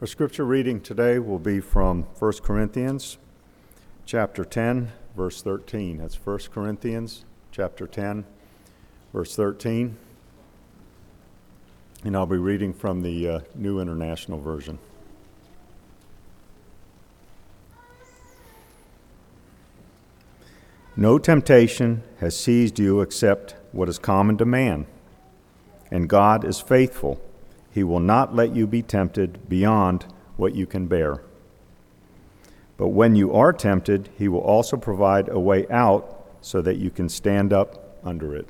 Our scripture reading today will be from 1 Corinthians chapter 10 verse 13. That's 1 Corinthians chapter 10 verse 13. And I'll be reading from the uh, New International Version. No temptation has seized you except what is common to man. And God is faithful. He will not let you be tempted beyond what you can bear. But when you are tempted, He will also provide a way out so that you can stand up under it.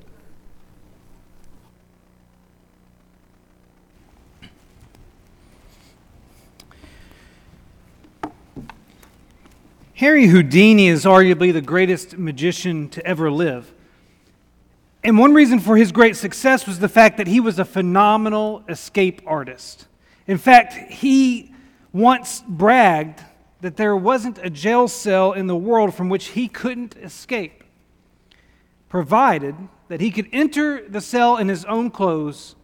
Harry Houdini is arguably the greatest magician to ever live. And one reason for his great success was the fact that he was a phenomenal escape artist. In fact, he once bragged that there wasn't a jail cell in the world from which he couldn't escape, provided that he could enter the cell in his own clothes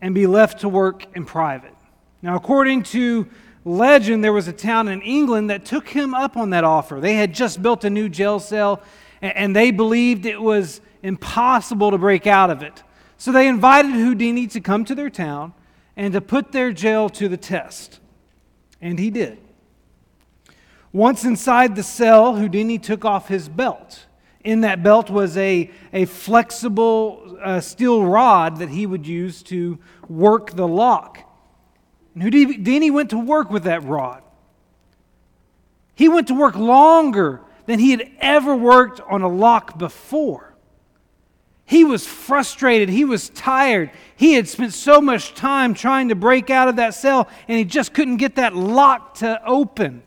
and be left to work in private. Now, according to legend, there was a town in England that took him up on that offer. They had just built a new jail cell, and they believed it was impossible to break out of it. So they invited Houdini to come to their town and to put their jail to the test. And he did. Once inside the cell, Houdini took off his belt. In that belt was a, a flexible uh, steel rod that he would use to work the lock. And Houdini went to work with that rod. He went to work longer than he had ever worked on a lock before. He was frustrated. He was tired. He had spent so much time trying to break out of that cell, and he just couldn't get that lock to open.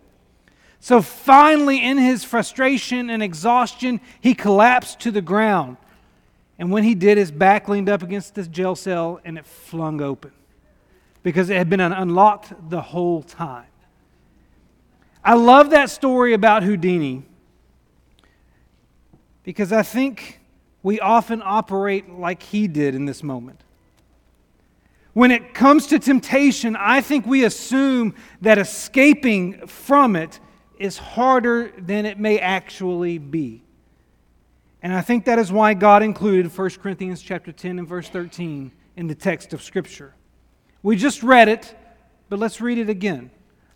So finally, in his frustration and exhaustion, he collapsed to the ground. And when he did, his back leaned up against the jail cell and it flung open because it had been unlocked the whole time. I love that story about Houdini because I think we often operate like he did in this moment. When it comes to temptation, I think we assume that escaping from it is harder than it may actually be. And I think that is why God included 1 Corinthians chapter 10 and verse 13 in the text of scripture. We just read it, but let's read it again.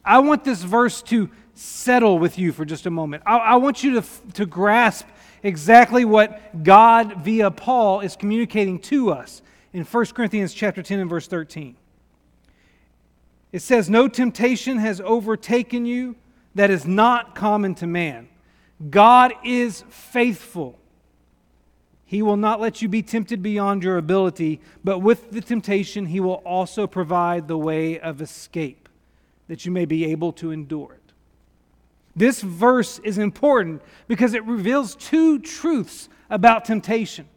I want this verse to settle with you for just a moment. I, I want you to, to grasp exactly what God via Paul is communicating to us in 1 Corinthians chapter 10 and verse 13. It says, No temptation has overtaken you that is not common to man. God is faithful he will not let you be tempted beyond your ability, but with the temptation, He will also provide the way of escape that you may be able to endure it. This verse is important because it reveals two truths about temptation.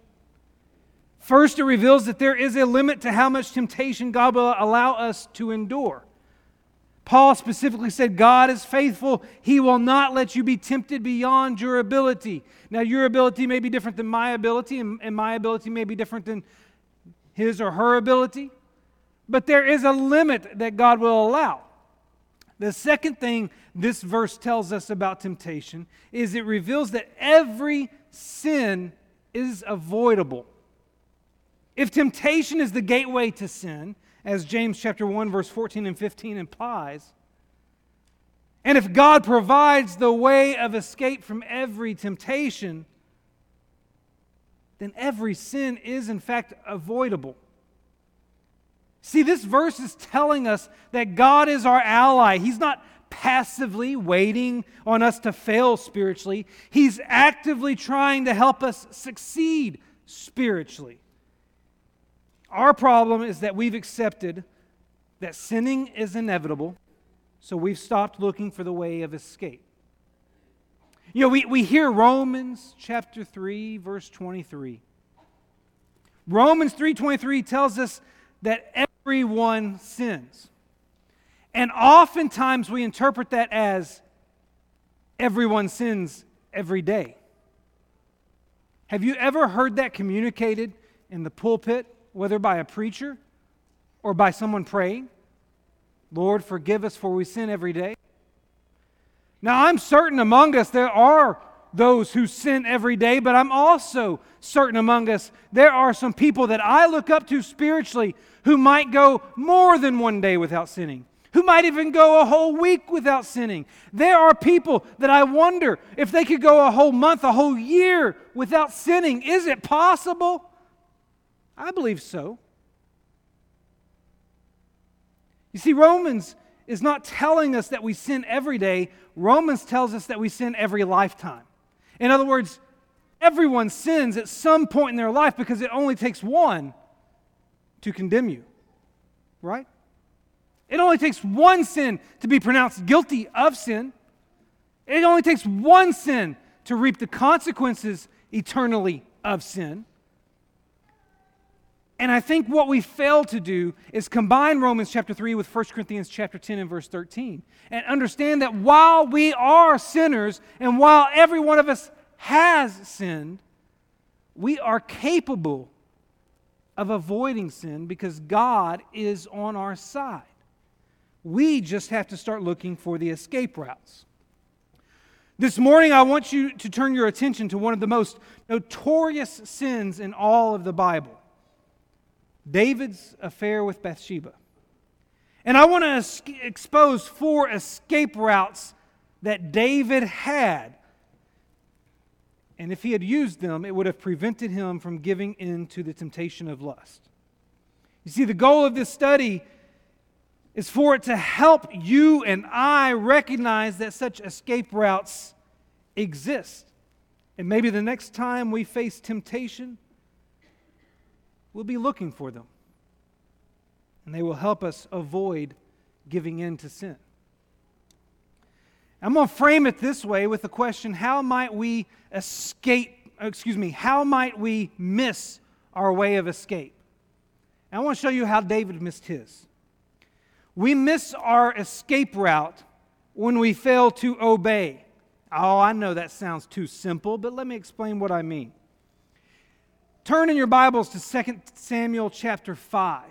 First, it reveals that there is a limit to how much temptation God will allow us to endure. Paul specifically said, God is faithful. He will not let you be tempted beyond your ability. Now, your ability may be different than my ability, and, my ability may be different than his or her ability, but there is a limit that God will allow. The second thing this verse tells us about temptation is it reveals that every sin is avoidable. If temptation is the gateway to sin, as James chapter 1 verse 14 and 15 implies. And if God provides the way of escape from every temptation, then every sin is in fact avoidable. See, this verse is telling us that God is our ally. He's not passively waiting on us to fail spiritually, He's actively trying to help us succeed spiritually. Our problem is that we've accepted that sinning is inevitable, so we've stopped looking for the way of escape. You know, we, we hear Romans chapter 3, verse 23. Romans 3:23 tells us that everyone sins. And oftentimes we interpret that as everyone sins every day. Have you ever heard that communicated in the pulpit whether by a preacher or by someone praying. Lord, forgive us for we sin every day. Now, I'm certain among us there are those who sin every day, but I'm also certain among us there are some people that I look up to spiritually who might go more than one day without sinning, who might even go a whole week without sinning. There are people that I wonder if they could go a whole month, a whole year without sinning. Is it possible? I believe so. You see, Romans is not telling us that we sin every day, Romans tells us that we sin every lifetime. In other words, everyone sins at some point in their life because it only takes one to condemn you, right? It only takes one sin to be pronounced guilty of sin. It only takes one sin to reap the consequences eternally of sin. And I think what we fail to do is combine Romans chapter 3 with 1 Corinthians chapter 10 and verse 13 and understand that while we are sinners and while every one of us has sinned, we are capable of avoiding sin because God is on our side. We just have to start looking for the escape routes. This morning, I want you to turn your attention to one of the most notorious sins in all of the Bible David's affair with Bathsheba. And I want to es- expose four escape routes that David had. And if he had used them, it would have prevented him from giving in to the temptation of lust. You see, the goal of this study is for it to help you and I recognize that such escape routes exist. And maybe the next time we face temptation, we'll be looking for them. And they will help us avoid giving in to sin. I'm going to frame it this way with the question how might we escape, excuse me, how might we miss our way of escape? And I want to show you how David missed his. We miss our escape route when we fail to obey. Oh, I know that sounds too simple, but let me explain what I mean. Turn in your Bibles to 2 Samuel chapter 5.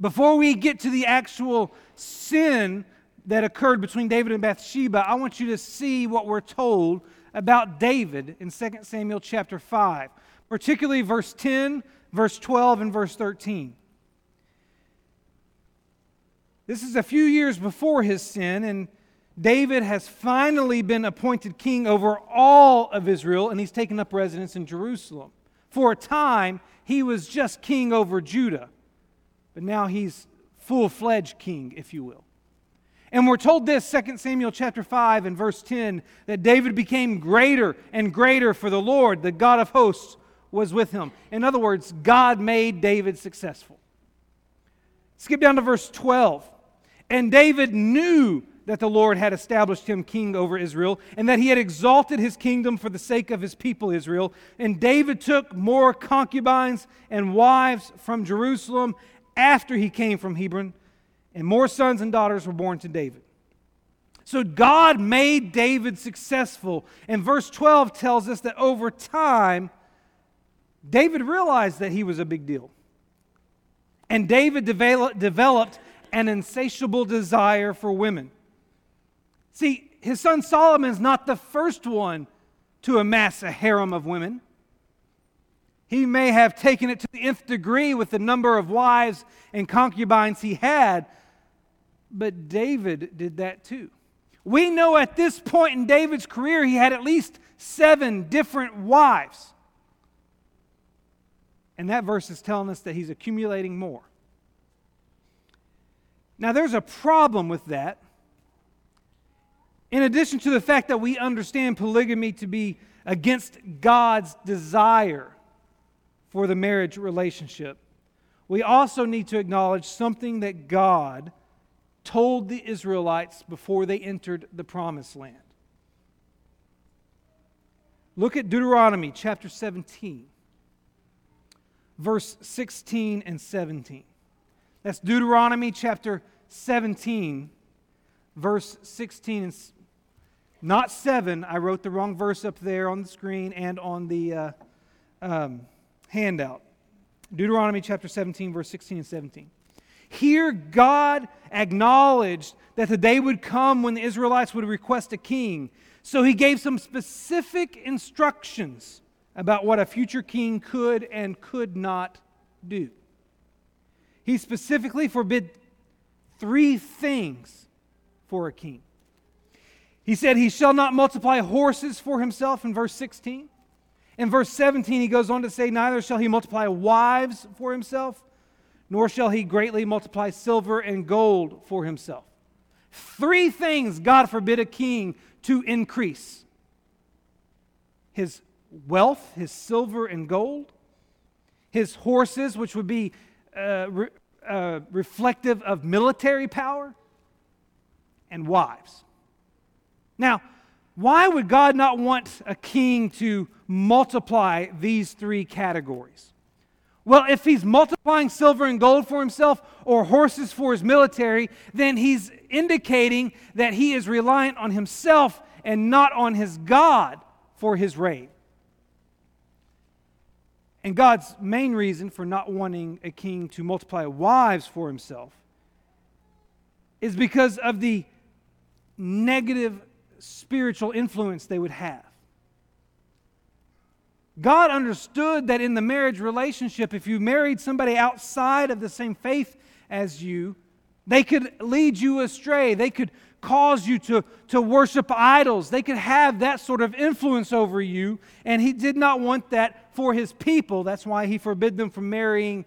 Before we get to the actual sin that occurred between David and Bathsheba, I want you to see what we're told about David in 2 Samuel chapter 5, particularly verse 10, verse 12, and verse 13. This is a few years before his sin, and David has finally been appointed king over all of Israel, and he's taken up residence in Jerusalem. For a time, he was just king over Judah, but now he's full fledged king, if you will. And we're told this, 2 Samuel chapter 5 and verse 10, that David became greater and greater for the Lord, the God of hosts, was with him. In other words, God made David successful. Skip down to verse 12. And David knew that the Lord had established him king over Israel, and that he had exalted his kingdom for the sake of his people Israel. And David took more concubines and wives from Jerusalem after he came from Hebron, and more sons and daughters were born to David. So God made David successful. And verse 12 tells us that over time, David realized that he was a big deal. And David developed an insatiable desire for women. See, his son Solomon is not the first one to amass a harem of women. He may have taken it to the nth degree with the number of wives and concubines he had, but David did that too. We know at this point in David's career he had at least seven different wives. And that verse is telling us that he's accumulating more. Now, there's a problem with that in addition to the fact that we understand polygamy to be against God's desire for the marriage relationship, we also need to acknowledge something that God told the Israelites before they entered the promised land. Look at Deuteronomy chapter 17, verse 16 and 17. That's Deuteronomy chapter 17, verse 16 and not seven. I wrote the wrong verse up there on the screen and on the uh, um, handout. Deuteronomy chapter 17, verse 16 and 17. Here, God acknowledged that the day would come when the Israelites would request a king. So he gave some specific instructions about what a future king could and could not do. He specifically forbid three things for a king. He said, He shall not multiply horses for himself in verse 16. In verse 17, he goes on to say, Neither shall he multiply wives for himself, nor shall he greatly multiply silver and gold for himself. Three things God forbid a king to increase his wealth, his silver and gold, his horses, which would be uh, uh, reflective of military power, and wives. Now, why would God not want a king to multiply these three categories? Well, if he's multiplying silver and gold for himself or horses for his military, then he's indicating that he is reliant on himself and not on his God for his reign. And God's main reason for not wanting a king to multiply wives for himself is because of the negative spiritual influence they would have. God understood that in the marriage relationship, if you married somebody outside of the same faith as you, they could lead you astray. They could cause you to, to worship idols. They could have that sort of influence over you, and he did not want that for his people. That's why he forbid them from marrying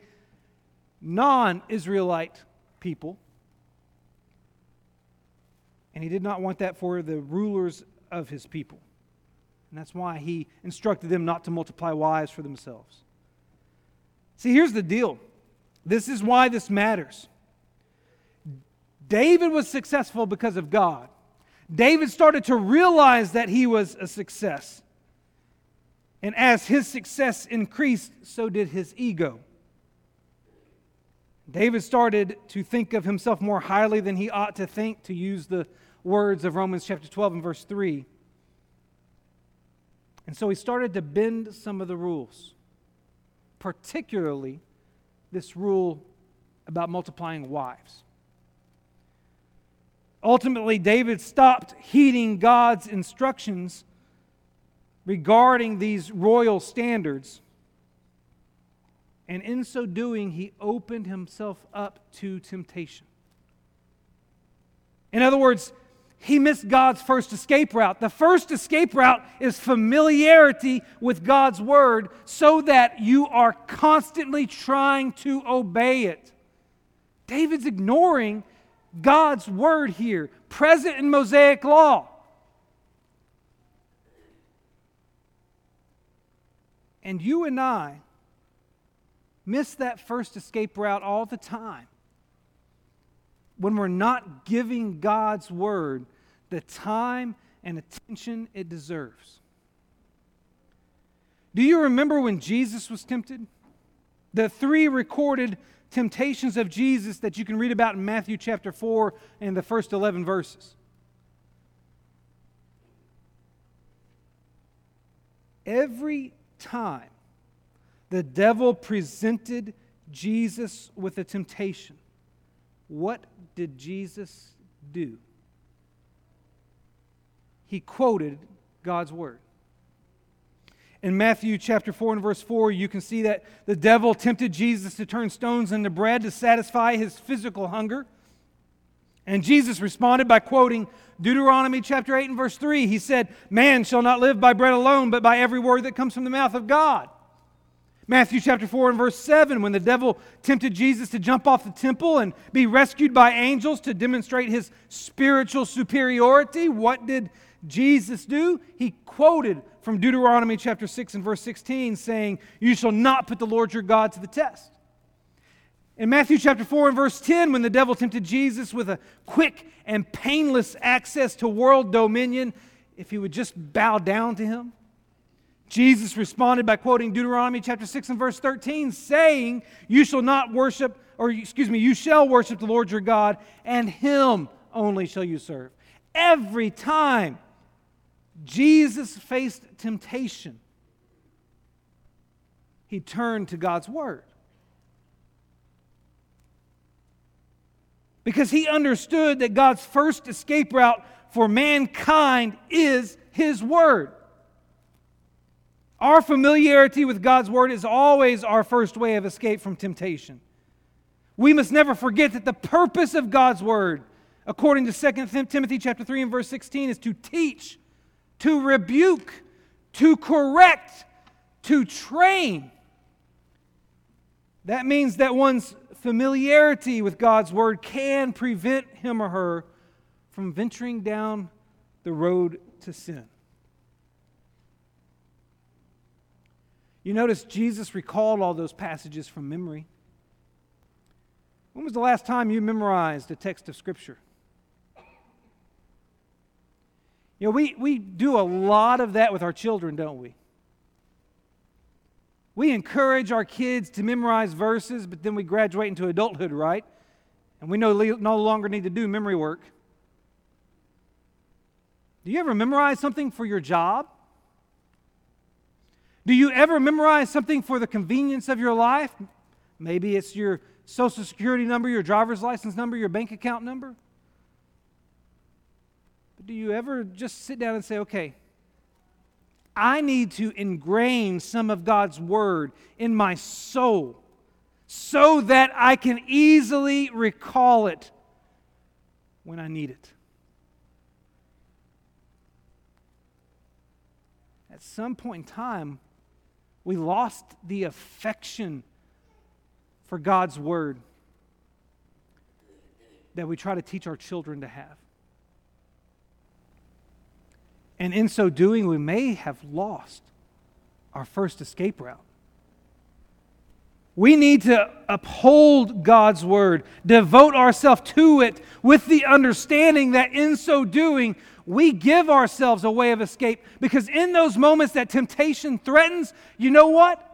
non Israelite people. And he did not want that for the rulers of his people. And that's why he instructed them not to multiply wives for themselves. See, here's the deal this is why this matters. David was successful because of God. David started to realize that he was a success. And as his success increased, so did his ego. David started to think of himself more highly than he ought to think, to use the words of Romans chapter 12 and verse 3. And so he started to bend some of the rules, particularly this rule about multiplying wives. Ultimately, David stopped heeding God's instructions regarding these royal standards. And in so doing, he opened himself up to temptation. In other words, he missed God's first escape route. The first escape route is familiarity with God's word so that you are constantly trying to obey it. David's ignoring God's word here, present in Mosaic law. And you and I miss that first escape route all the time when we're not giving God's word the time and attention it deserves. Do you remember when Jesus was tempted? The three recorded temptations of Jesus that you can read about in Matthew chapter 4 and the first 11 verses. Every time the devil presented Jesus with a temptation, what did Jesus do? He quoted God's word. In Matthew chapter 4 and verse 4, you can see that the devil tempted Jesus to turn stones into bread to satisfy his physical hunger. And Jesus responded by quoting Deuteronomy chapter 8 and verse 3. He said, Man shall not live by bread alone, but by every word that comes from the mouth of God. Matthew chapter 4 and verse 7, when the devil tempted Jesus to jump off the temple and be rescued by angels to demonstrate his spiritual superiority, what did Jesus do? He quoted from Deuteronomy chapter 6 and verse 16, saying, You shall not put the Lord your God to the test. In Matthew chapter 4 and verse 10, when the devil tempted Jesus with a quick and painless access to world dominion, if he would just bow down to him, Jesus responded by quoting Deuteronomy chapter 6 and verse 13, saying, You shall not worship, or excuse me, you shall worship the Lord your God, and him only shall you serve. Every time Jesus faced temptation, he turned to God's word. Because he understood that God's first escape route for mankind is his word. Our familiarity with God's word is always our first way of escape from temptation. We must never forget that the purpose of God's word, according to 2 Timothy chapter 3 and verse 16, is to teach, to rebuke, to correct, to train. That means that one's familiarity with God's word can prevent him or her from venturing down the road to sin. You notice Jesus recalled all those passages from memory. When was the last time you memorized a text of Scripture? You know, we, we do a lot of that with our children, don't we? We encourage our kids to memorize verses, but then we graduate into adulthood, right? And we no, longer need to do memory work. Do you ever memorize something for your job? Do you ever memorize something for the convenience of your life? Maybe it's your social security number, your driver's license number, your bank account number. But do you ever just sit down and say, okay, I need to ingrain some of God's word in my soul so that I can easily recall it when I need it? At some point in time, we lost the affection for God's word that we try to teach our children to have. And in so doing, we may have lost our first escape route. We need to uphold God's word, devote ourselves to it with the understanding that in so doing, we give ourselves a way of escape. Because in those moments that temptation threatens, you know what?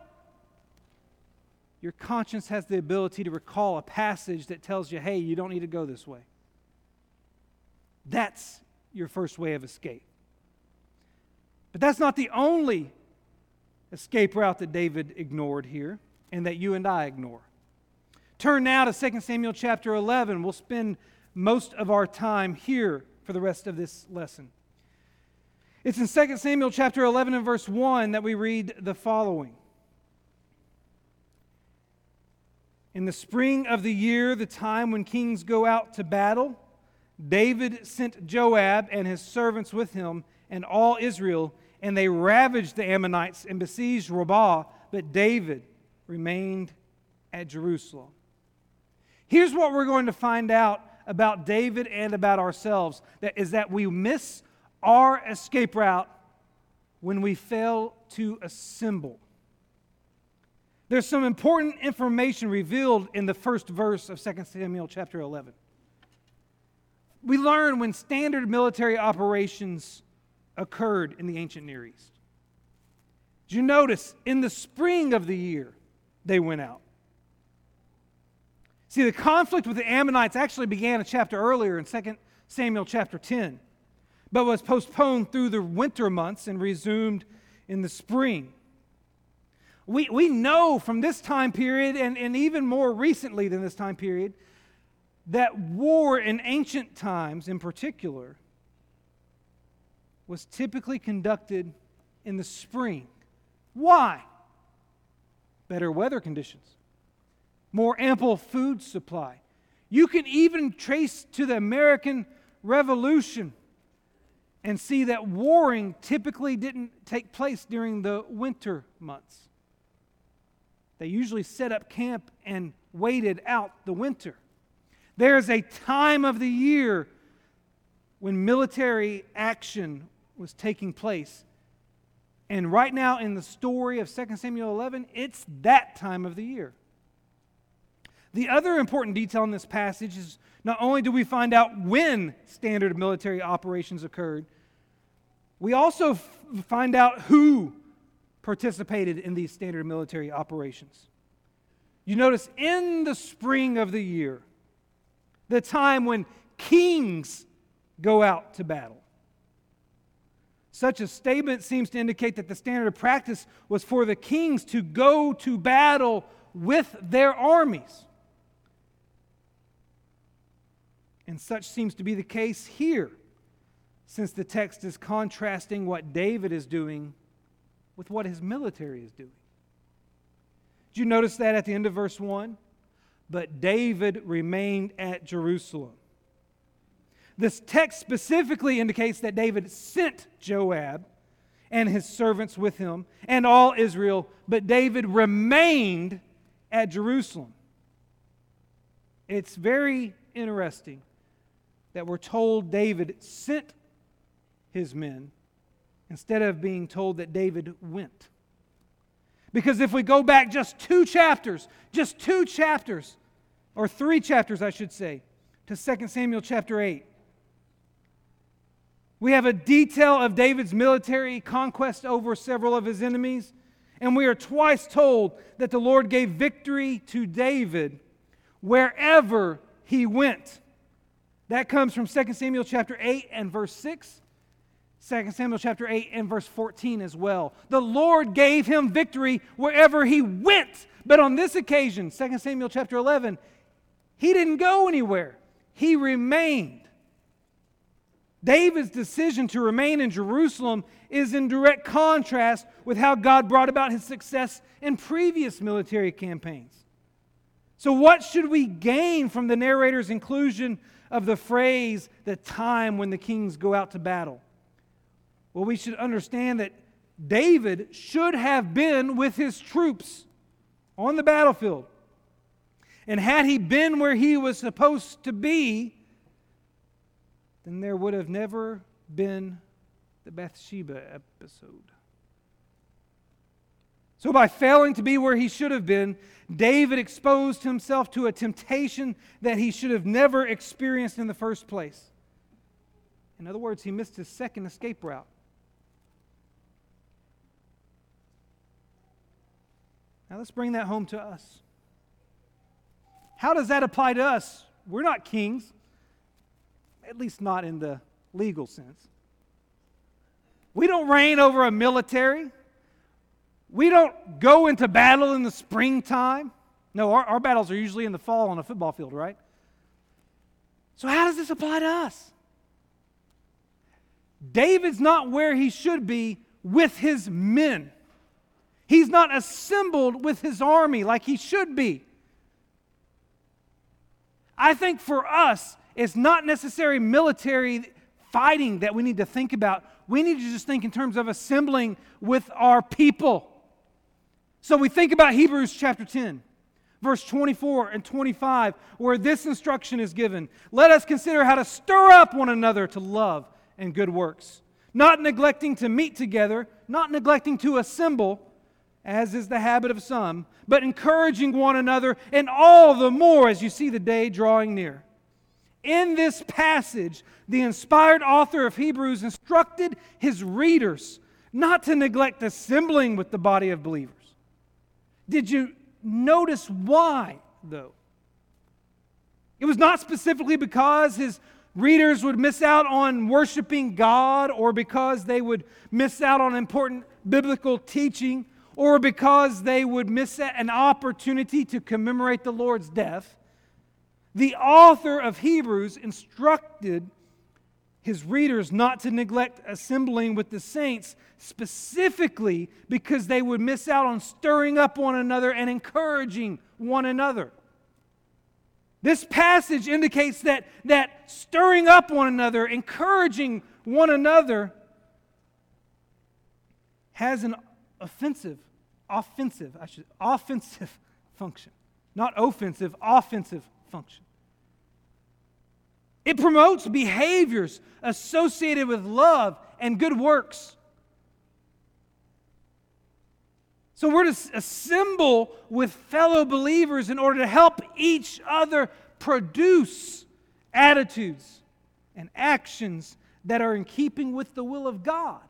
Your conscience has the ability to recall a passage that tells you, hey, you don't need to go this way. That's your first way of escape. But that's not the only escape route that David ignored here and that you and I ignore. Turn now to 2 Samuel chapter 11. We'll spend most of our time here for the rest of this lesson. It's in 2 Samuel chapter 11 and verse 1 that we read the following. In the spring of the year, the time when kings go out to battle, David sent Joab and his servants with him and all Israel, and they ravaged the Ammonites and besieged Rabbah, but David remained at Jerusalem. Here's what we're going to find out about David and about ourselves that is that we miss our escape route when we fail to assemble. There's some important information revealed in the first verse of 2 Samuel chapter 11. We learn when standard military operations occurred in the ancient Near East. Did you notice in the spring of the year they went out? See, the conflict with the Ammonites actually began a chapter earlier in 2 Samuel chapter 10, but was postponed through the winter months and resumed in the spring. We, we know from this time period, and, and even more recently than this time period, that war in ancient times in particular was typically conducted in the spring. Why? Better weather conditions, more ample food supply. You can even trace to the American Revolution and see that warring typically didn't take place during the winter months. They usually set up camp and waited out the winter. There's a time of the year when military action was taking place. And right now in the story of 2 Samuel 11, it's that time of the year. The other important detail in this passage is not only do we find out when standard military operations occurred, we also f- find out who participated in these standard military operations. You notice in the spring of the year, the time when kings go out to battle. Such a statement seems to indicate that the standard of practice was for the kings to go to battle with their armies. And such seems to be the case here, since the text is contrasting what David is doing with what his military is doing. Did you notice that at the end of verse 1? But David remained at Jerusalem. This text specifically indicates that David sent Joab and his servants with him and all Israel, but David remained at Jerusalem. It's very interesting that we're told David sent his men instead of being told that David went. Because if we go back just two chapters, just two chapters, or three chapters, I should say, to 2 Samuel chapter 8, we have a detail of David's military conquest over several of his enemies, and we are twice told that the Lord gave victory to David wherever he went. That comes from 2 Samuel chapter 8 and verse 6. 2 Samuel chapter 8 and verse 14 as well. The Lord gave him victory wherever he went. But on this occasion, 2 Samuel chapter 11, he didn't go anywhere. He remained. David's decision to remain in Jerusalem is in direct contrast with how God brought about his success in previous military campaigns. So, what should we gain from the narrator's inclusion of the phrase, the time when the kings go out to battle? Well, we should understand that David should have been with his troops on the battlefield. And had he been where he was supposed to be, then there would have never been the Bathsheba episode. So, by failing to be where he should have been, David exposed himself to a temptation that he should have never experienced in the first place. In other words, he missed his second escape route. Now, let's bring that home to us. How does that apply to us? We're not kings at least not in the legal sense. We don't reign over a military. We don't go into battle in the springtime. No, our, our battles are usually in the fall on a football field, right? So, how does this apply to us? David's not where he should be with his men. He's not assembled with his army like he should be. I think for us, it's not necessarily military fighting that we need to think about. We need to just think in terms of assembling with our people. So we think about Hebrews chapter 10, verse 24 and 25, where this instruction is given. Let us consider how to stir up one another to love and good works, not neglecting to meet together, not neglecting to assemble, as is the habit of some, but encouraging one another, and all the more as you see the day drawing near. In this passage, the inspired author of Hebrews instructed his readers not to neglect assembling with the body of believers. Did you notice why, though? It was not specifically because his readers would miss out on worshiping God or because they would miss out on important biblical teaching or because they would miss an opportunity to commemorate the Lord's death. The author of Hebrews instructed his readers not to neglect assembling with the saints, specifically because they would miss out on stirring up one another and encouraging one another. This passage indicates that, that stirring up one another, encouraging one another, has an offensive, offensive, I should, offensive function. Not offensive, offensive function. It promotes behaviors associated with love and good works. So we're to assemble with fellow believers in order to help each other produce attitudes and actions that are in keeping with the will of God.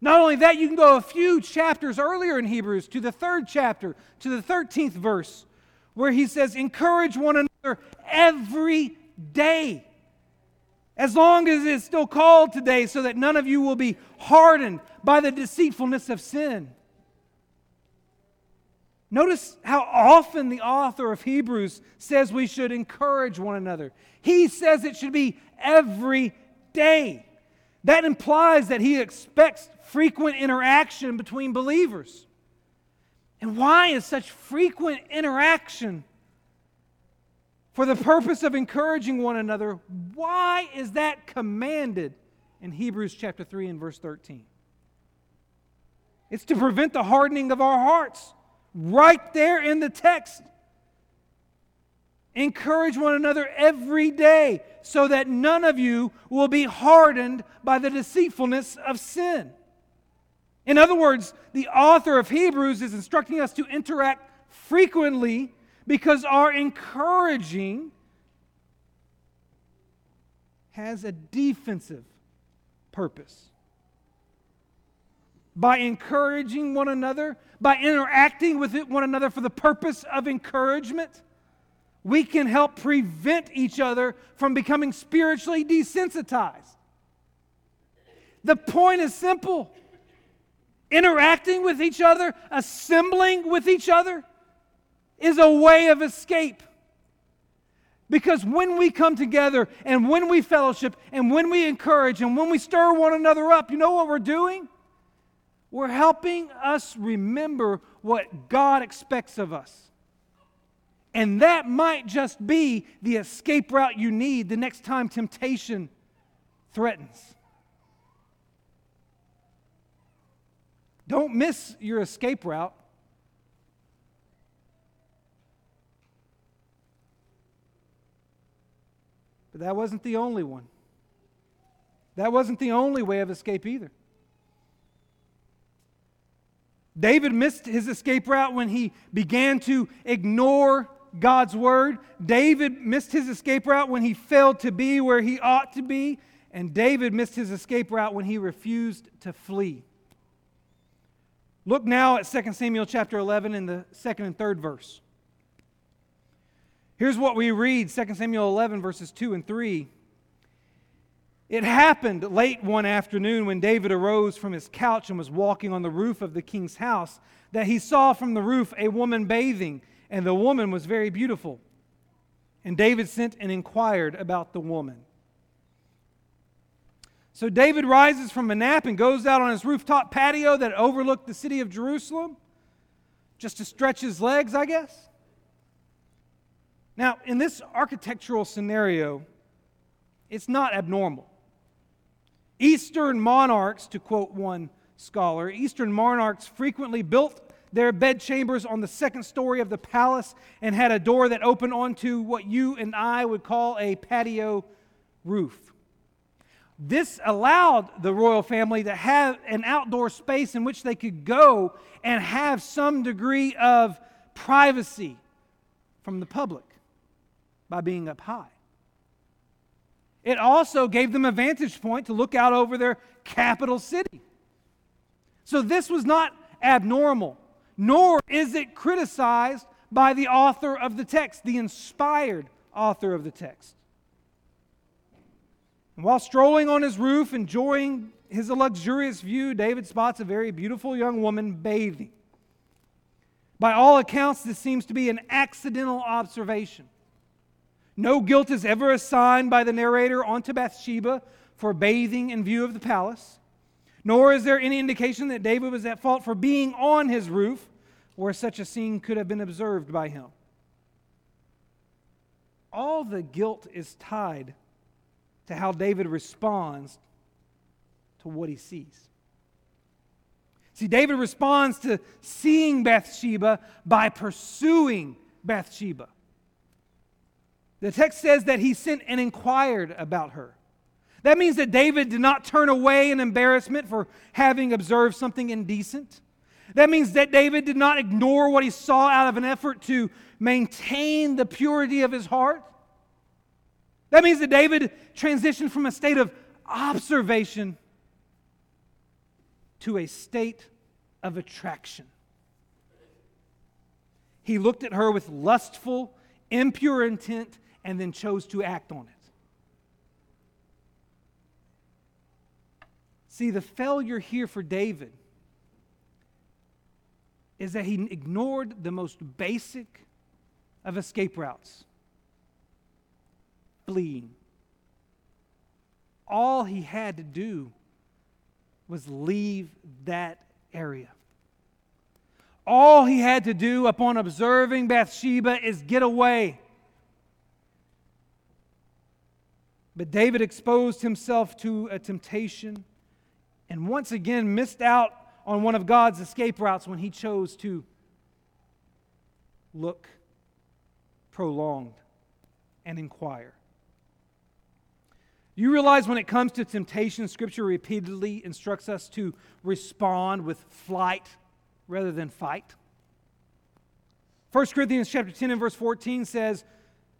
Not only that, you can go a few chapters earlier in Hebrews to the third chapter, to the 13th verse, where he says, Encourage one another every day. As long as it's still called today, so that none of you will be hardened by the deceitfulness of sin. Notice how often the author of Hebrews says we should encourage one another. He says it should be every day. That implies that he expects frequent interaction between believers. And why is such frequent interaction for the purpose of encouraging one another? Why is that commanded in Hebrews chapter 3 and verse 13? It's to prevent the hardening of our hearts. Right there in the text. Encourage one another every day so that none of you will be hardened by the deceitfulness of sin. In other words, the author of Hebrews is instructing us to interact frequently because our encouraging has a defensive purpose. By encouraging one another, by interacting with one another for the purpose of encouragement, we can help prevent each other from becoming spiritually desensitized. The point is simple interacting with each other, assembling with each other, is a way of escape. Because when we come together and when we fellowship and when we encourage and when we stir one another up, you know what we're doing? We're helping us remember what God expects of us. And that might just be the escape route you need the next time temptation threatens. Don't miss your escape route. But that wasn't the only one. That wasn't the only way of escape either. David missed his escape route when he began to ignore God's word. David missed his escape route when he failed to be where he ought to be. And David missed his escape route when he refused to flee. Look now at 2 Samuel chapter 11 in the second and third verse. Here's what we read 2 Samuel 11, verses 2 and 3. It happened late one afternoon when David arose from his couch and was walking on the roof of the king's house that he saw from the roof a woman bathing, and the woman was very beautiful. And David sent and inquired about the woman. So David rises from a nap and goes out on his rooftop patio that overlooked the city of Jerusalem just to stretch his legs, I guess. Now, in this architectural scenario, it's not abnormal. Eastern monarchs, to quote one scholar, Eastern monarchs frequently built their bedchambers on the second story of the palace and had a door that opened onto what you and I would call a patio roof. This allowed the royal family to have an outdoor space in which they could go and have some degree of privacy from the public by being up high. It also gave them a vantage point to look out over their capital city. So this was not abnormal, nor is it criticized by the author of the text, the inspired author of the text. While strolling on his roof, enjoying his luxurious view, David spots a very beautiful young woman bathing. By all accounts, this seems to be an accidental observation. No guilt is ever assigned by the narrator onto Bathsheba for bathing in view of the palace, nor is there any indication that David was at fault for being on his roof where such a scene could have been observed by him. All the guilt is tied to how David responds to what he sees. See, David responds to seeing Bathsheba by pursuing Bathsheba. The text says that he sent and inquired about her. That means that David did not turn away in embarrassment for having observed something indecent. That means that David did not ignore what he saw out of an effort to maintain the purity of his heart. That means that David transitioned from a state of observation to a state of attraction. He looked at her with lustful, impure intent and then chose to act on it. See, the failure here for David is that he ignored the most basic of escape routes fleeing. All he had to do was leave that area. All he had to do upon observing Bathsheba is get away. But David exposed himself to a temptation and once again missed out on one of God's escape routes when he chose to look prolonged and inquire. You realize when it comes to temptation, Scripture repeatedly instructs us to respond with flight rather than fight. 1 Corinthians chapter 10 and verse 14 says,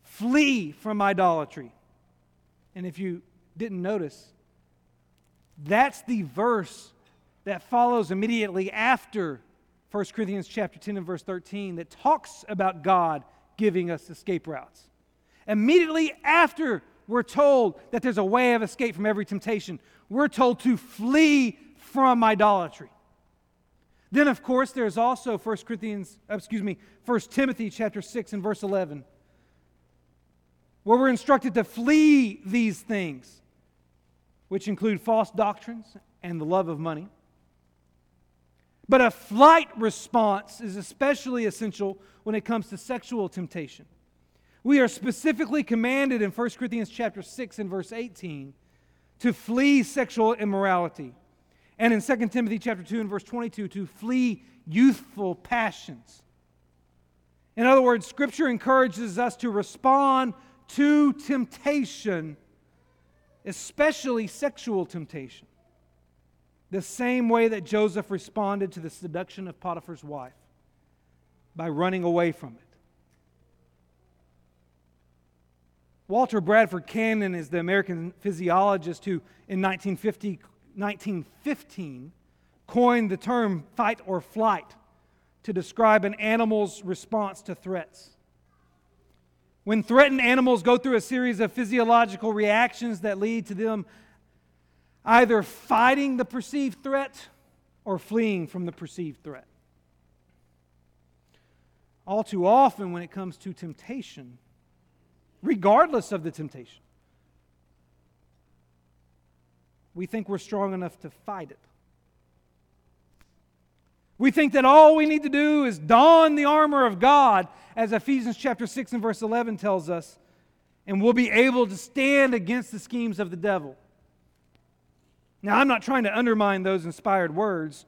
Flee from idolatry. And if you didn't notice, that's the verse that follows immediately after 1 Corinthians chapter 10 and verse 13 that talks about God giving us escape routes. Immediately after we're told that there's a way of escape from every temptation, we're told to flee from idolatry. Then, of course, there's also 1 Corinthians, uh, excuse me, 1 Timothy chapter 6 and verse 11, where we're instructed to flee these things, which include false doctrines and the love of money. But a flight response is especially essential when it comes to sexual temptation. We are specifically commanded in 1 Corinthians chapter 6 and verse 18 to flee sexual immorality. And in 2 Timothy chapter 2 and verse 22 to flee youthful passions. In other words, scripture encourages us to respond to temptation, especially sexual temptation, the same way that Joseph responded to the seduction of Potiphar's wife by running away from it. Walter Bradford Cannon is the American physiologist who, in 1950, 1915, coined the term fight or flight to describe an animal's response to threats. When threatened animals go through a series of physiological reactions that lead to them either fighting the perceived threat or fleeing from the perceived threat. All too often, when it comes to temptation, regardless of the temptation. We think we're strong enough to fight it. We think that all we need to do is don the armor of God, as Ephesians chapter 6 and verse 11 tells us, and we'll be able to stand against the schemes of the devil. Now, I'm not trying to undermine those inspired words,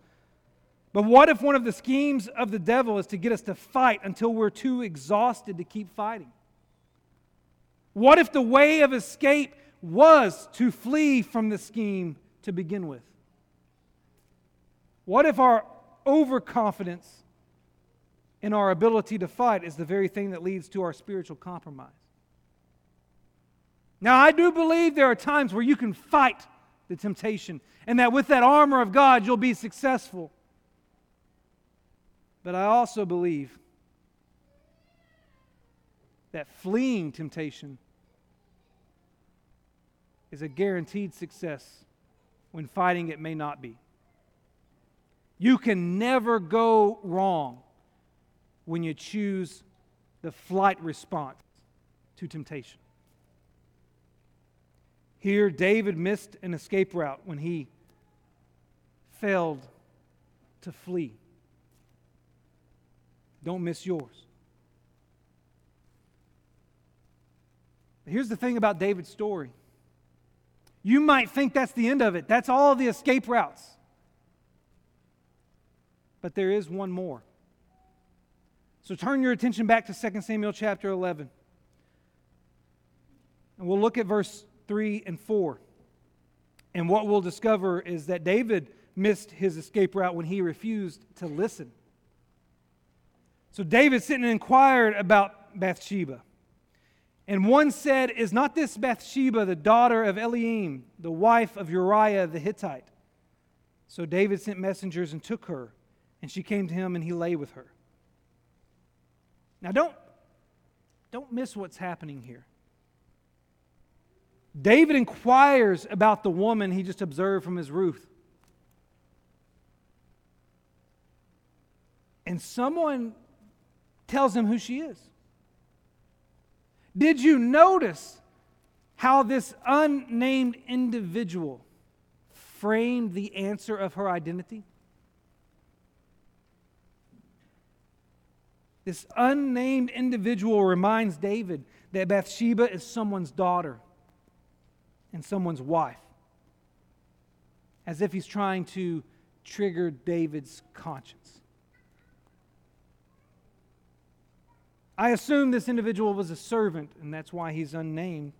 but what if one of the schemes of the devil is to get us to fight until we're too exhausted to keep fighting? What if the way of escape was to flee from the scheme to begin with? What if our overconfidence in our ability to fight is the very thing that leads to our spiritual compromise? Now, I do believe there are times where you can fight the temptation, and that with that armor of God, you'll be successful. But I also believe that fleeing temptation is a guaranteed success when fighting it may not be. You can never go wrong when you choose the flight response to temptation. Here, David missed an escape route when he failed to flee. Don't miss yours. Here's the thing about David's story you might think that's the end of it, that's all the escape routes. But there is one more. So turn your attention back to 2 Samuel chapter 11. And we'll look at verse 3 and 4. And what we'll discover is that David missed his escape route when he refused to listen. So David sitting and inquired about Bathsheba. And one said, Is not this Bathsheba the daughter of Eliam, the wife of Uriah the Hittite? So David sent messengers and took her, and she came to him, and he lay with her. Now, don't, don't miss what's happening here. David inquires about the woman he just observed from his roof. and someone tells him who she is. Did you notice how this unnamed individual framed the answer of her identity? This unnamed individual reminds David that Bathsheba is someone's daughter and someone's wife, as if he's trying to trigger David's conscience. I assume this individual was a servant, and that's why he's unnamed.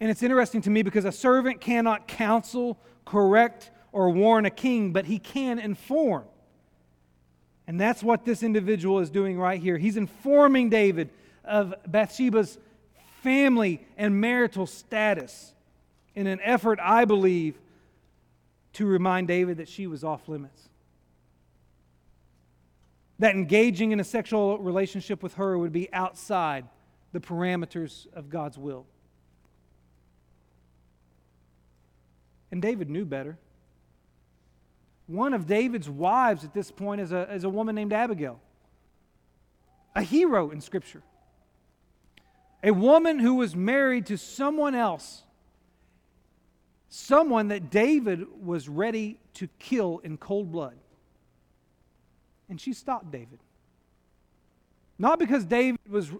And it's interesting to me because a servant cannot counsel, correct, or warn a king, but he can inform. And that's what this individual is doing right here. He's informing David of Bathsheba's family and marital status in an effort, I believe, to remind David that she was off limits. That engaging in a sexual relationship with her would be outside the parameters of God's will. And David knew better. One of David's wives at this point is a, is a woman named Abigail, a hero in Scripture. A woman who was married to someone else, someone that David was ready to kill in cold blood. And she stopped David. Not because David was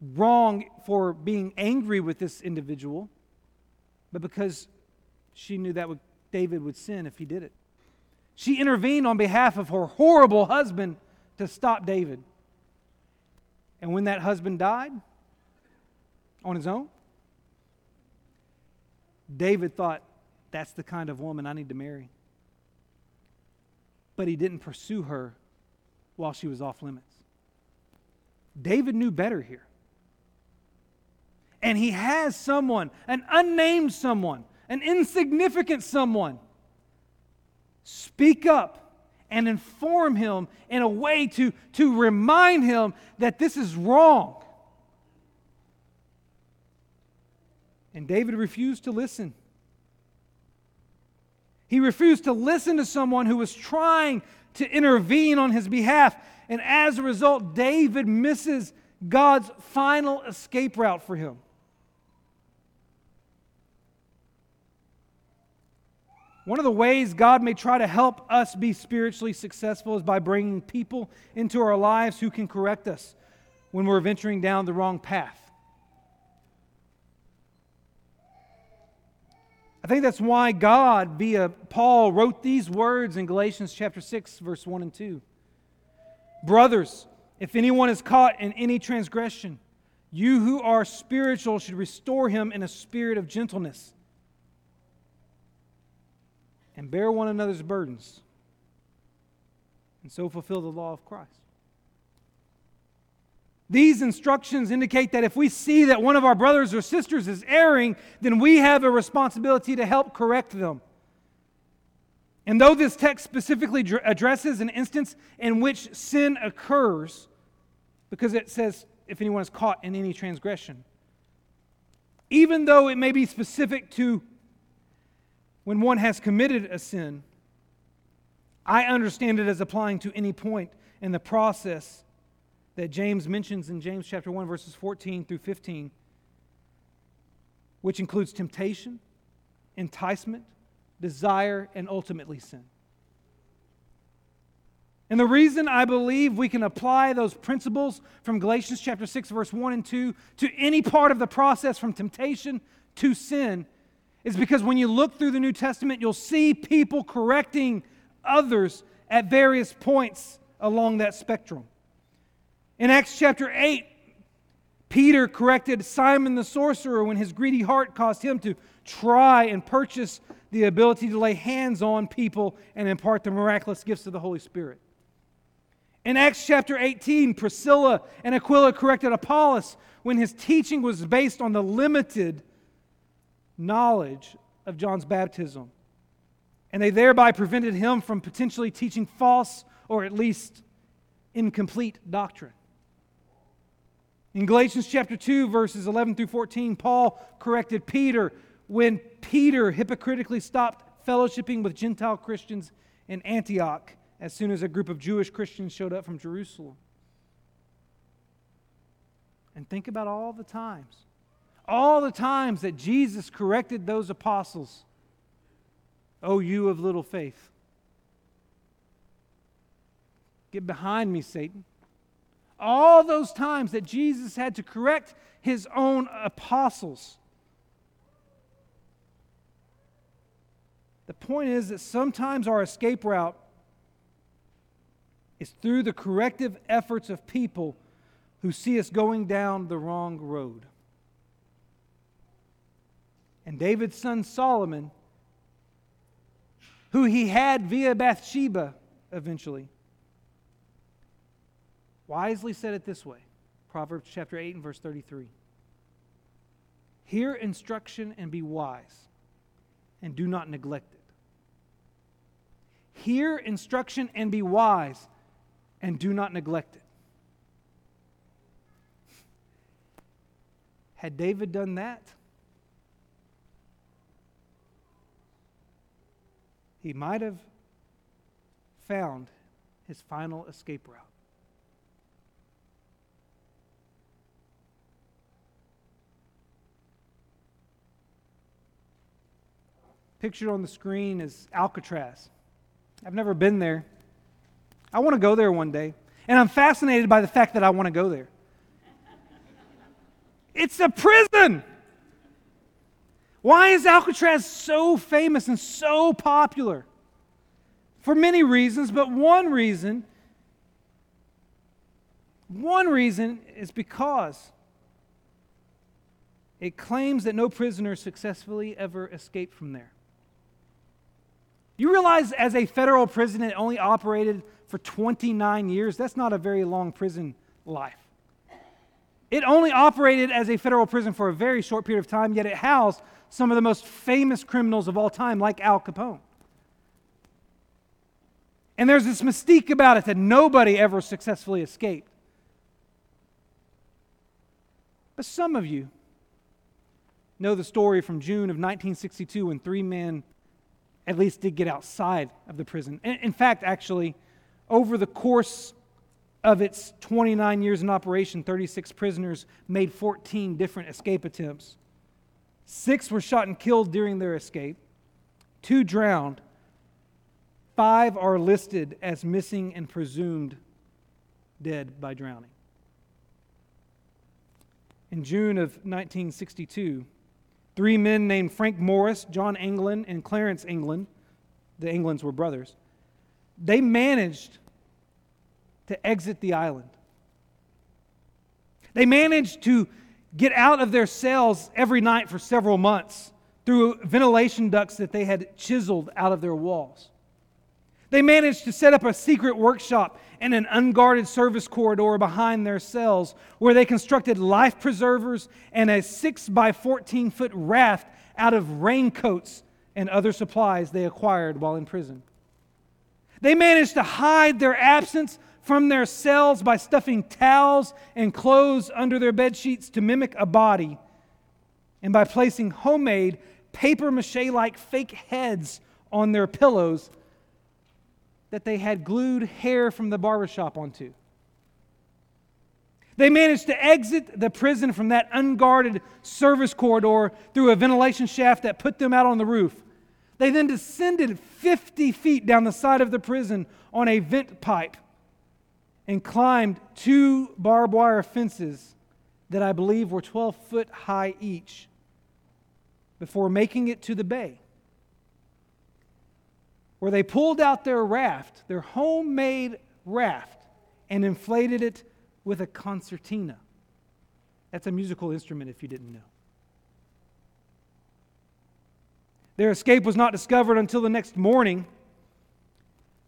wrong for being angry with this individual, but because she knew that David would sin if he did it. She intervened on behalf of her horrible husband to stop David. And when that husband died on his own, David thought, that's the kind of woman I need to marry. But he didn't pursue her while she was off limits. David knew better here. And he has someone, an unnamed someone, an insignificant someone, speak up and inform him in a way to, to remind him that this is wrong. And David refused to listen. He refused to listen to someone who was trying to intervene on his behalf. And as a result, David misses God's final escape route for him. One of the ways God may try to help us be spiritually successful is by bringing people into our lives who can correct us when we're venturing down the wrong path. I think that's why God, via Paul, wrote these words in Galatians chapter 6, verse 1 and 2. Brothers, if anyone is caught in any transgression, you who are spiritual should restore him in a spirit of gentleness and bear one another's burdens, and so fulfill the law of Christ. These instructions indicate that if we see that one of our brothers or sisters is erring, then we have a responsibility to help correct them. And though this text specifically addresses an instance in which sin occurs, because it says if anyone is caught in any transgression, even though it may be specific to when one has committed a sin, I understand it as applying to any point in the process that James mentions in James chapter 1 verses 14 through 15 which includes temptation, enticement, desire and ultimately sin. And the reason I believe we can apply those principles from Galatians chapter 6 verse 1 and 2 to any part of the process from temptation to sin is because when you look through the New Testament, you'll see people correcting others at various points along that spectrum. In Acts chapter 8, Peter corrected Simon the sorcerer when his greedy heart caused him to try and purchase the ability to lay hands on people and impart the miraculous gifts of the Holy Spirit. In Acts chapter 18, Priscilla and Aquila corrected Apollos when his teaching was based on the limited knowledge of John's baptism. And they thereby prevented him from potentially teaching false or at least incomplete doctrine. In Galatians chapter 2, verses 11 through 14, Paul corrected Peter when Peter hypocritically stopped fellowshipping with Gentile Christians in Antioch as soon as a group of Jewish Christians showed up from Jerusalem. And think about all the times, all the times that Jesus corrected those apostles. Oh, you of little faith. Get behind me, Satan. All those times that Jesus had to correct his own apostles. The point is that sometimes our escape route is through the corrective efforts of people who see us going down the wrong road. And David's son Solomon, who he had via Bathsheba eventually, wisely said it this way Proverbs chapter 8 and verse 33. Hear instruction and be wise, and do not neglect it. Hear instruction and be wise, and do not neglect it. Had David done that, he might have found his final escape route. Pictured on the screen is Alcatraz. I've never been there. I want to go there one day. And I'm fascinated by the fact that I want to go there. It's a prison. Why is Alcatraz so famous and so popular? For many reasons, but one reason one reason is because it claims that no prisoner successfully ever escaped from there. You realize as a federal prison it only operated for 29 years? That's not a very long prison life. It only operated as a federal prison for a very short period of time, yet it housed some of the most famous criminals of all time, like Al Capone. And there's this mystique about it that nobody ever successfully escaped. But some of you know the story from June of 1962 when three men at least did get outside of the prison. In fact, actually, over the course of its 29 years in operation, 36 prisoners made 14 different escape attempts. Six were shot and killed during their escape, two drowned, five are listed as missing and presumed dead by drowning. In June of 1962, Three men named Frank Morris, John Anglin, and Clarence Anglin, the Anglins were brothers, they managed to exit the island. They managed to get out of their cells every night for several months through ventilation ducts that they had chiseled out of their walls. They managed to set up a secret workshop and an unguarded service corridor behind their cells where they constructed life preservers and a 6 by 14 foot raft out of raincoats and other supplies they acquired while in prison. They managed to hide their absence from their cells by stuffing towels and clothes under their bed sheets to mimic a body, and by placing homemade paper mache like fake heads on their pillows that they had glued hair from the barbershop onto. They managed to exit the prison from that unguarded service corridor through a ventilation shaft that put them out on the roof. They then descended 50 feet down the side of the prison on a vent pipe and climbed two barbed wire fences that I believe were 12 foot high each before making it to the bay where they pulled out their raft, their homemade raft, and inflated it with a concertina. That's a musical instrument if you didn't know. Their escape was not discovered until the next morning,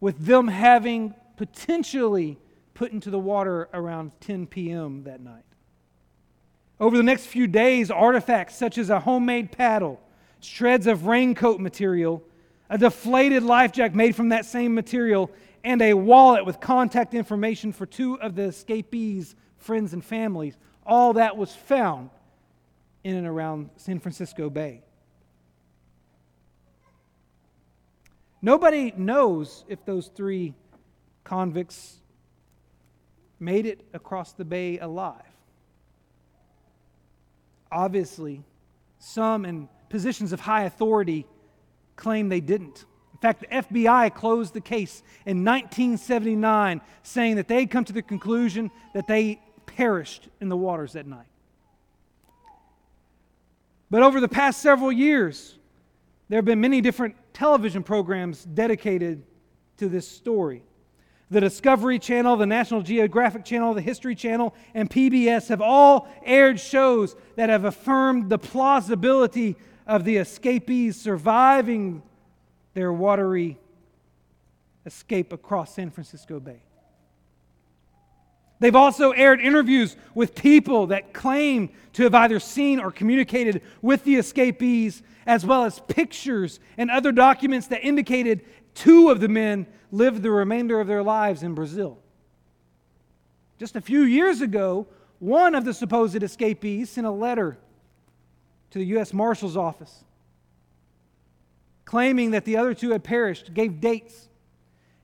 with them having potentially put into the water around 10 p.m. that night. Over the next few days, artifacts such as a homemade paddle, shreds of raincoat material, a deflated life jacket made from that same material, and a wallet with contact information for two of the escapees' friends and families. All that was found in and around San Francisco Bay. Nobody knows if those three convicts made it across the bay alive. Obviously, some in positions of high authority claim they didn't. In fact, the FBI closed the case in 1979, saying that they had come to the conclusion that they perished in the waters that night. But over the past several years, there have been many different television programs dedicated to this story. The Discovery Channel, the National Geographic Channel, the History Channel, and PBS have all aired shows that have affirmed the plausibility of the escapees surviving their watery escape across San Francisco Bay. They've also aired interviews with people that claim to have either seen or communicated with the escapees, as well as pictures and other documents that indicated two of the men lived the remainder of their lives in Brazil. Just a few years ago, one of the supposed escapees sent a letter to the U.S. Marshal's office claiming that the other two had perished, gave dates,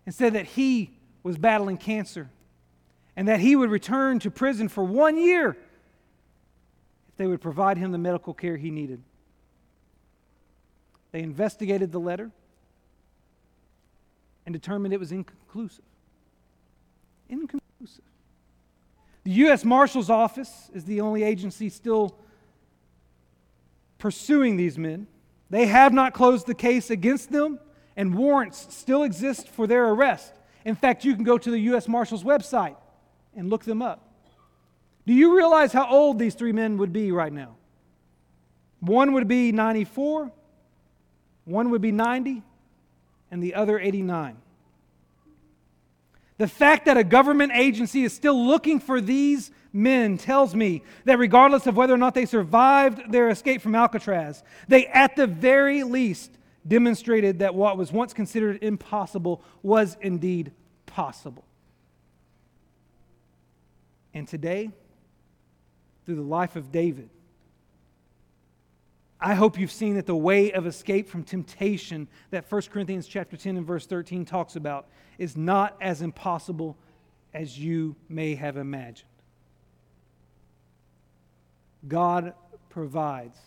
and said that he was battling cancer and that he would return to prison for one year if they would provide him the medical care he needed. They investigated the letter and determined it was inconclusive. Inconclusive. The U.S. Marshal's Office is the only agency still pursuing these men. They have not closed the case against them, and warrants still exist for their arrest. In fact, you can go to the U.S. Marshal's website and look them up. Do you realize how old these three men would be right now? One would be 94, one would be 90, and the other 89. The fact that a government agency is still looking for these men tells me that regardless of whether or not they survived their escape from Alcatraz, they at the very least demonstrated that what was once considered impossible was indeed possible. And today, through the life of David, I hope you've seen that the way of escape from temptation that 1 Corinthians chapter 10 and verse 13 talks about is not as impossible as you may have imagined. God provides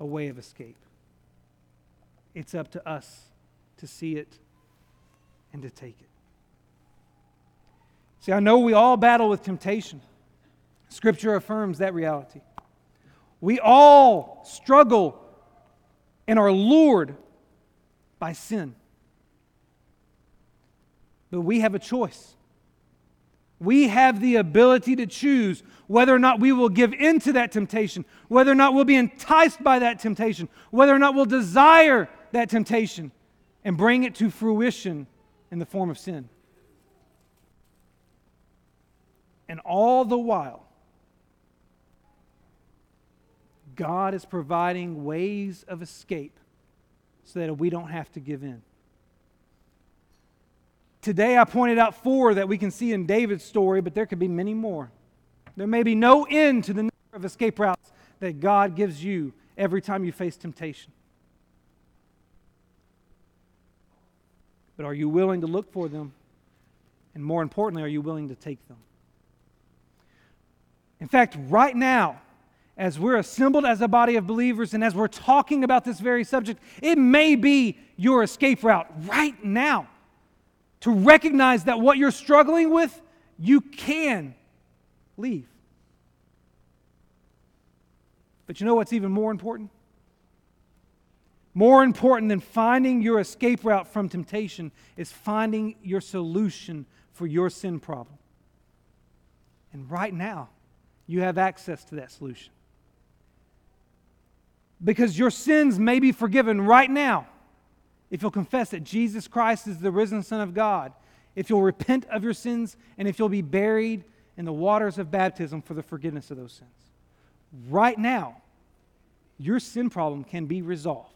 a way of escape. It's up to us to see it and to take it. See, I know we all battle with temptation. Scripture affirms that reality. We all struggle and are lured by sin. But we have a choice. We have the ability to choose whether or not we will give in to that temptation, whether or not we'll be enticed by that temptation, whether or not we'll desire that temptation and bring it to fruition in the form of sin. And all the while, God is providing ways of escape so that we don't have to give in. Today, I pointed out four that we can see in David's story, but there could be many more. There may be no end to the number of escape routes that God gives you every time you face temptation. But are you willing to look for them? And more importantly, are you willing to take them? In fact, right now, as we're assembled as a body of believers and as we're talking about this very subject, it may be your escape route right now to recognize that what you're struggling with, you can leave. But you know what's even more important? More important than finding your escape route from temptation is finding your solution for your sin problem. And right now, you have access to that solution. Because your sins may be forgiven right now if you'll confess that Jesus Christ is the risen Son of God, if you'll repent of your sins, and if you'll be buried in the waters of baptism for the forgiveness of those sins. Right now, your sin problem can be resolved.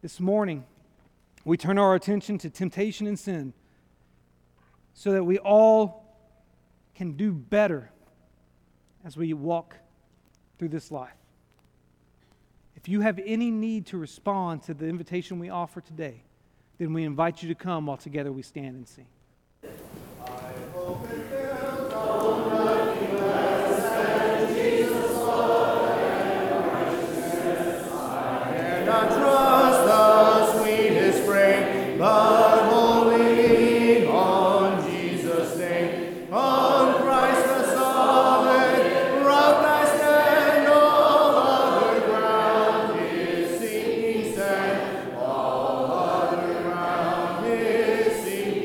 This morning, we turn our attention to temptation and sin so that we all can do better as we walk through this life. If you have any need to respond to the invitation we offer today, then we invite you to come while together we stand and sing.